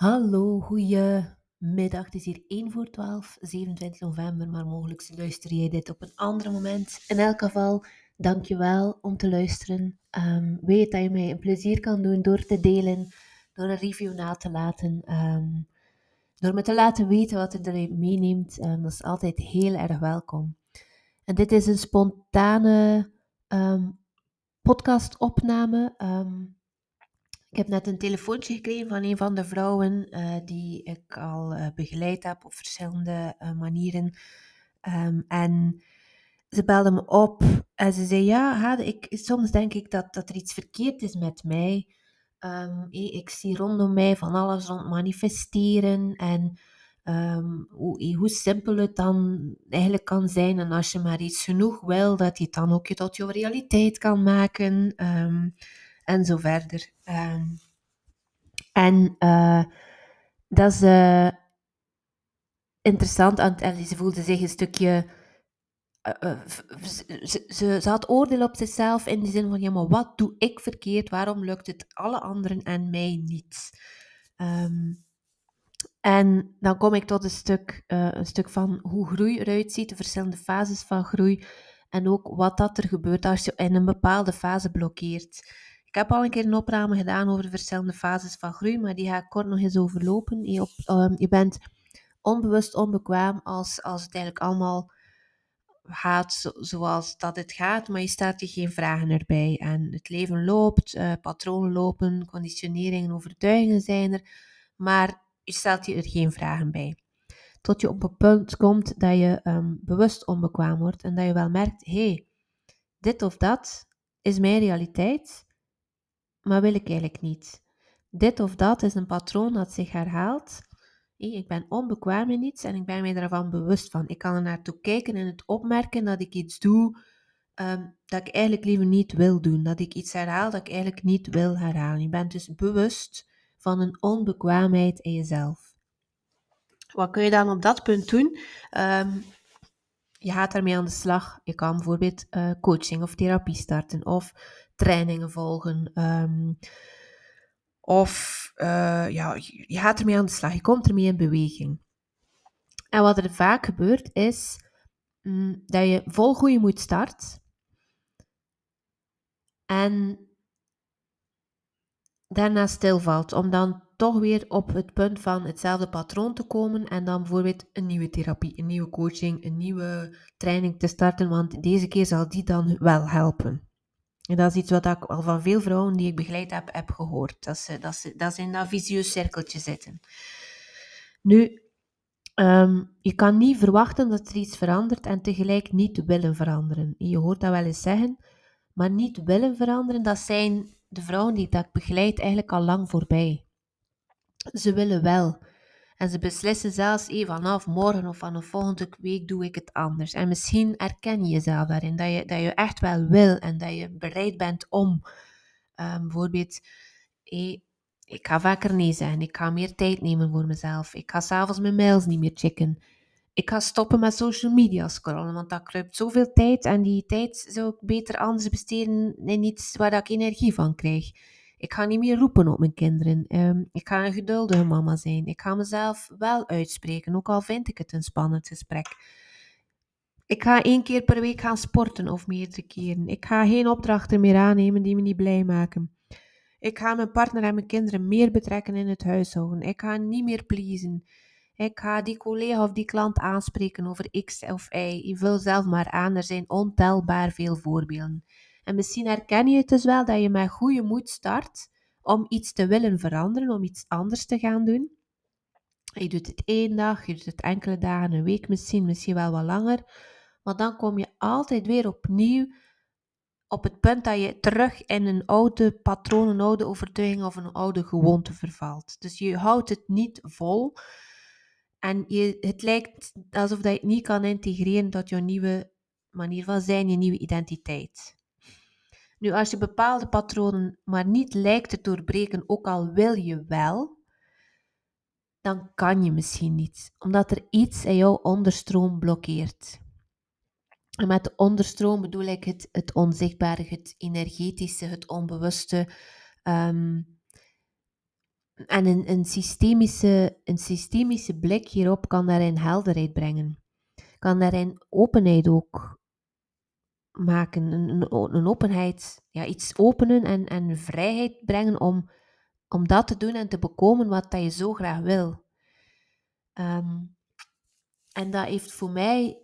Hallo, goedemiddag. Het is hier 1 voor 12, 27 november, maar mogelijk luister jij dit op een ander moment. In elk geval, dankjewel om te luisteren. Um, weet dat je mij een plezier kan doen door te delen, door een review na te laten, ehm, door me te laten weten wat je erin meeneemt. Um, dat is altijd heel erg welkom. En dit is een spontane podcastopname. Ik heb net een telefoontje gekregen van een van de vrouwen uh, die ik al uh, begeleid heb op verschillende uh, manieren. Um, en ze belde me op en ze zei: Ja, ik, soms denk ik dat, dat er iets verkeerd is met mij. Um, ik zie rondom mij van alles rond manifesteren en um, hoe, hoe, simpel het dan eigenlijk kan zijn. En als je maar iets genoeg wil, dat je het dan ook je tot je realiteit kan maken en zo verder. Ehm, en uh, dat is uh, interessant. Ze voelde zich een stukje. Uh, ze, had oordeel op zichzelf in de zin van: ja, maar wat doe ik verkeerd? Waarom lukt het alle anderen en mij niet? Um, en dan kom ik tot een stuk, een stuk van hoe groei eruit ziet, de verschillende fases van groei. En ook wat dat er gebeurt als je in een bepaalde fase blokkeert. Ik heb al een keer een opname gedaan over de verschillende fases van groei, maar die ga ik kort nog eens overlopen. Je, op, um, je bent onbewust onbekwaam als, als het eigenlijk allemaal gaat zoals dat het gaat, maar je stelt je geen vragen erbij. En het leven loopt, uh, patronen lopen, conditioneringen, overtuigingen zijn er, maar je stelt je er geen vragen bij. Tot je op een punt komt dat je um, bewust onbekwaam wordt en dat je wel merkt, hé, hey, dit of dat is mijn realiteit maar wil ik eigenlijk niet. Dit of dat is een patroon dat zich herhaalt. Ik ben onbekwaam in iets en ik ben mij daarvan bewust van. Ik kan er naartoe kijken en het opmerken dat ik iets doe ehm, dat ik eigenlijk liever niet wil doen. Dat ik iets herhaal dat ik eigenlijk niet wil herhalen. Je bent dus bewust van een onbekwaamheid in jezelf. Wat kun je dan op dat punt doen? Um, je gaat daarmee aan de slag. Je kan bijvoorbeeld uh, coaching of therapie starten of trainingen volgen. Um, of uh, ja, je gaat ermee aan de slag, je komt ermee in beweging. En wat er vaak gebeurt is mm, dat je vol goede moet starten. En daarna stilvalt, om dan toch weer op het punt van hetzelfde patroon te komen en dan bijvoorbeeld een nieuwe therapie, een nieuwe coaching, een nieuwe training te starten, want deze keer zal die dan wel helpen. En dat is iets wat ik al van veel vrouwen die ik begeleid heb, heb gehoord. Dat ze, dat ze, dat ze in dat vicieuze cirkeltje zitten. Nu, um, je kan niet verwachten dat er iets verandert en tegelijk niet willen veranderen. Je hoort dat wel eens zeggen, maar niet willen veranderen, dat zijn de vrouwen die ik begeleid eigenlijk al lang voorbij. Ze willen wel. En ze beslissen zelfs, hey, vanaf morgen of vanaf volgende week doe ik het anders. En misschien herken je jezelf daarin, dat je, dat je echt wel wil en dat je bereid bent om. Um, bijvoorbeeld, hey, ik ga vaker nee zeggen, ik ga meer tijd nemen voor mezelf. Ik ga s'avonds mijn mails niet meer checken. Ik ga stoppen met social media scrollen, want dat kruipt zoveel tijd en die tijd zou ik beter anders besteden in iets waar ik energie van krijg. Ik ga niet meer roepen op mijn kinderen. Um, ik ga een geduldige mama zijn. Ik ga mezelf wel uitspreken, ook al vind ik het een spannend gesprek. Ik ga één keer per week gaan sporten of meerdere keren. Ik ga geen opdrachten meer aannemen die me niet blij maken. Ik ga mijn partner en mijn kinderen meer betrekken in het huishouden. Ik ga niet meer pleasen. Ik ga die collega of die klant aanspreken over X of Y. Je vul zelf maar aan, er zijn ontelbaar veel voorbeelden. En misschien herken je het dus wel dat je met goede moed start om iets te willen veranderen, om iets anders te gaan doen. Je doet het één dag, je doet het enkele dagen, een week misschien, misschien wel wat langer. Maar dan kom je altijd weer opnieuw op het punt dat je terug in een oude patroon, een oude overtuiging of een oude gewoonte vervalt. Dus je houdt het niet vol. En je, het lijkt alsof dat je het niet kan integreren tot jouw nieuwe manier van zijn, je nieuwe identiteit. Nu, als je bepaalde patronen maar niet lijkt te doorbreken, ook al wil je wel, dan kan je misschien niet, omdat er iets in jouw onderstroom blokkeert. En met de onderstroom bedoel ik het, het onzichtbare, het energetische, het onbewuste. Um, en een, een, systemische, een systemische blik hierop kan daarin helderheid brengen. Kan daarin openheid ook maken. Een, een, openheid, ja, iets openen en, en vrijheid brengen om, om dat te doen en te bekomen wat dat je zo graag wil. Ehm, en dat heeft voor mij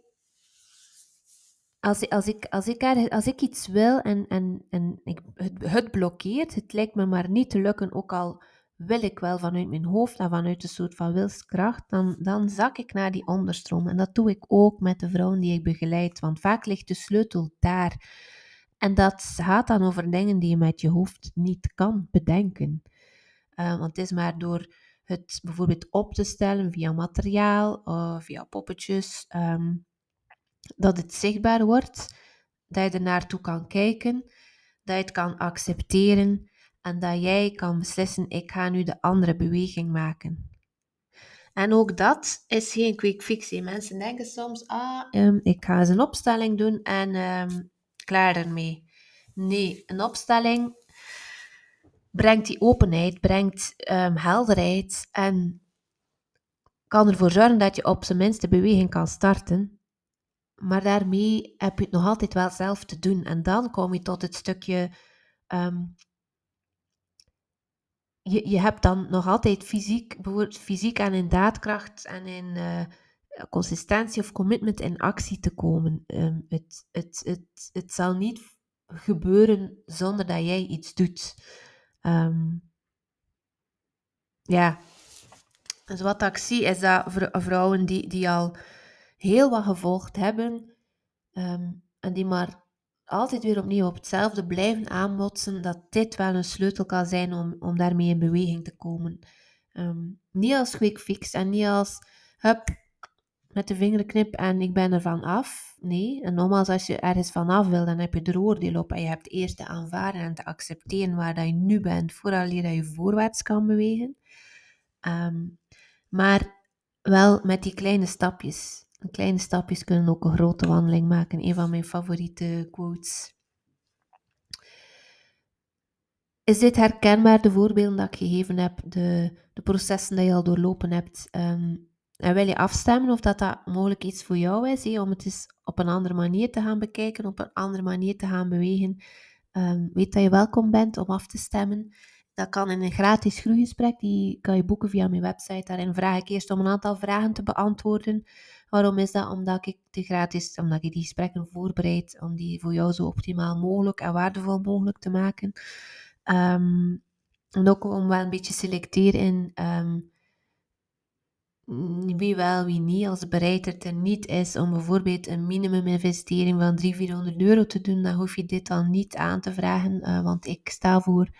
als, als, ik, als, ik, als ik iets wil en, en, en ik, het, het blokkeert, het lijkt me maar niet te lukken, ook al wil ik wel vanuit mijn hoofd en vanuit een soort van wilskracht, dan, dan zak ik naar die onderstroom. En dat doe ik ook met de vrouwen die ik begeleid, want vaak ligt de sleutel daar. En dat gaat dan over dingen die je met je hoofd niet kan bedenken. Uh, want het is maar door het bijvoorbeeld op te stellen via materiaal of via poppetjes, um, dat het zichtbaar wordt, dat je er naartoe kan kijken, dat je het kan accepteren en dat jij kan beslissen, ik ga nu de andere beweging maken. En ook dat is geen quick fix. Mensen denken soms, ah, um, ik ga eens een opstelling doen en um, klaar ermee. Nee, een opstelling brengt die openheid, brengt um, helderheid en kan ervoor zorgen dat je op zijn minst de beweging kan starten. Maar daarmee heb je het nog altijd wel zelf te doen. En dan kom je tot het stukje. Je, je hebt dan nog altijd fysiek, bijvoorbeeld fysiek en in daadkracht en in uh, consistentie of commitment in actie te komen. Um, het, het, het, het zal niet gebeuren zonder dat jij iets doet. Um, ja, dus wat ik zie is dat vrouwen die, die al heel wat gevolgd hebben ehm, en die maar altijd weer opnieuw op hetzelfde blijven aanbotsen, dat dit wel een sleutel kan zijn om, om daarmee in beweging te komen. Ehm, niet als quick fix en niet als hup, met de vingerknip en ik ben er van af. Nee, en nogmaals, als je ergens vanaf wil, dan heb je er oordeel op en je hebt eerst te aanvaarden en te accepteren waar dat je nu bent, voordat je voorwaarts kan bewegen. Ehm, maar wel met die kleine stapjes. Kleine stapjes kunnen ook een grote wandeling maken. Een van mijn favoriete quotes. Is dit herkenbaar, de voorbeelden dat ik gegeven heb, de, de processen die je al doorlopen hebt? Ehm, en wil je afstemmen of dat, dat mogelijk iets voor jou is, om het eens op een andere manier te gaan bekijken, op een andere manier te gaan bewegen? Um, weet dat je welkom bent om af te stemmen. Dat kan in een gratis groeigesprek, die kan je boeken via mijn website. Daarin vraag ik eerst om een aantal vragen te beantwoorden. Waarom is dat? Omdat ik de gratis, omdat ik die gesprekken voorbereid, om die voor jou zo optimaal mogelijk en waardevol mogelijk te maken. Um, en ook om wel een beetje selecteren in um, wie wel, wie niet. Als de bereidheid er niet is om bijvoorbeeld een minimuminvestering van 300, 400 euro te doen, dan hoef je dit dan niet aan te vragen, uh, want ik sta voor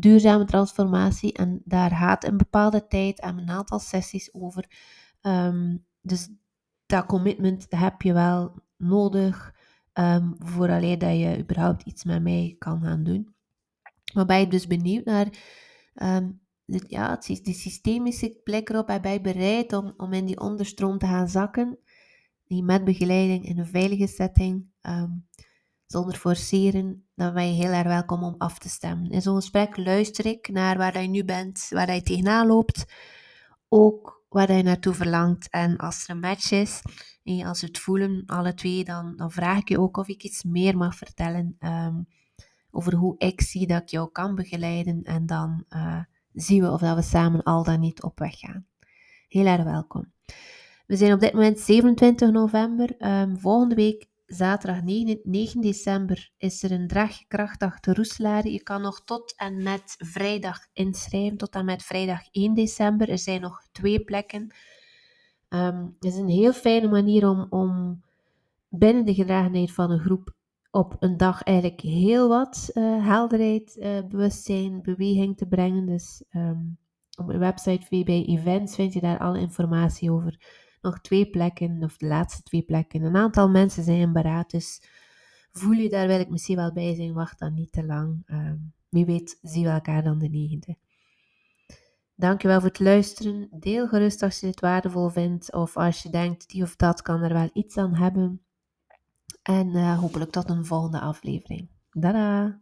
duurzame transformatie en daar gaat een bepaalde tijd en een aantal sessies over. Um, dus dat commitment heb je wel nodig um, voor alleen dat je überhaupt iets met mij kan gaan doen. Maar ben je dus benieuwd naar um, de, ja, systemische blik erop? Ben je bereid om, om in die onderstroom te gaan zakken? Die met begeleiding in een veilige setting, zonder forceren, dan ben je heel erg welkom om af te stemmen. In zo'n gesprek luister ik naar waar je nu bent, waar je tegenaan loopt. Ook waar je naartoe verlangt. En als er een match is, als we het voelen, alle twee, dan, dan vraag ik je ook of ik iets meer mag vertellen um, over hoe ik zie dat ik jou kan begeleiden. En dan uh, zien we of dat we samen al dan niet op weg gaan. Heel erg welkom. We zijn op dit moment 27 november. Um, volgende week zaterdag 9, 9, december is er een draagkrachtdag te Roeselare. Je kan nog tot en met vrijdag inschrijven, tot en met vrijdag 1 december. Er zijn nog twee plekken. Um, het is een heel fijne manier om, om binnen de gedragenheid van een groep op een dag eigenlijk heel wat uh, helderheid, uh, bewustzijn, beweging te brengen. Dus um, op mijn website VB Events vind je daar alle informatie over nog twee plekken, of de laatste twee plekken. Een aantal mensen zijn in beraad, dus voel je daar wil ik misschien wel bij zijn, wacht dan niet te lang. Uh, wie weet zien we elkaar dan de negende. Dankjewel voor het luisteren. Deel gerust als je het waardevol vindt of als je denkt die of dat kan er wel iets aan hebben. En uh, hopelijk tot een volgende aflevering. Dada!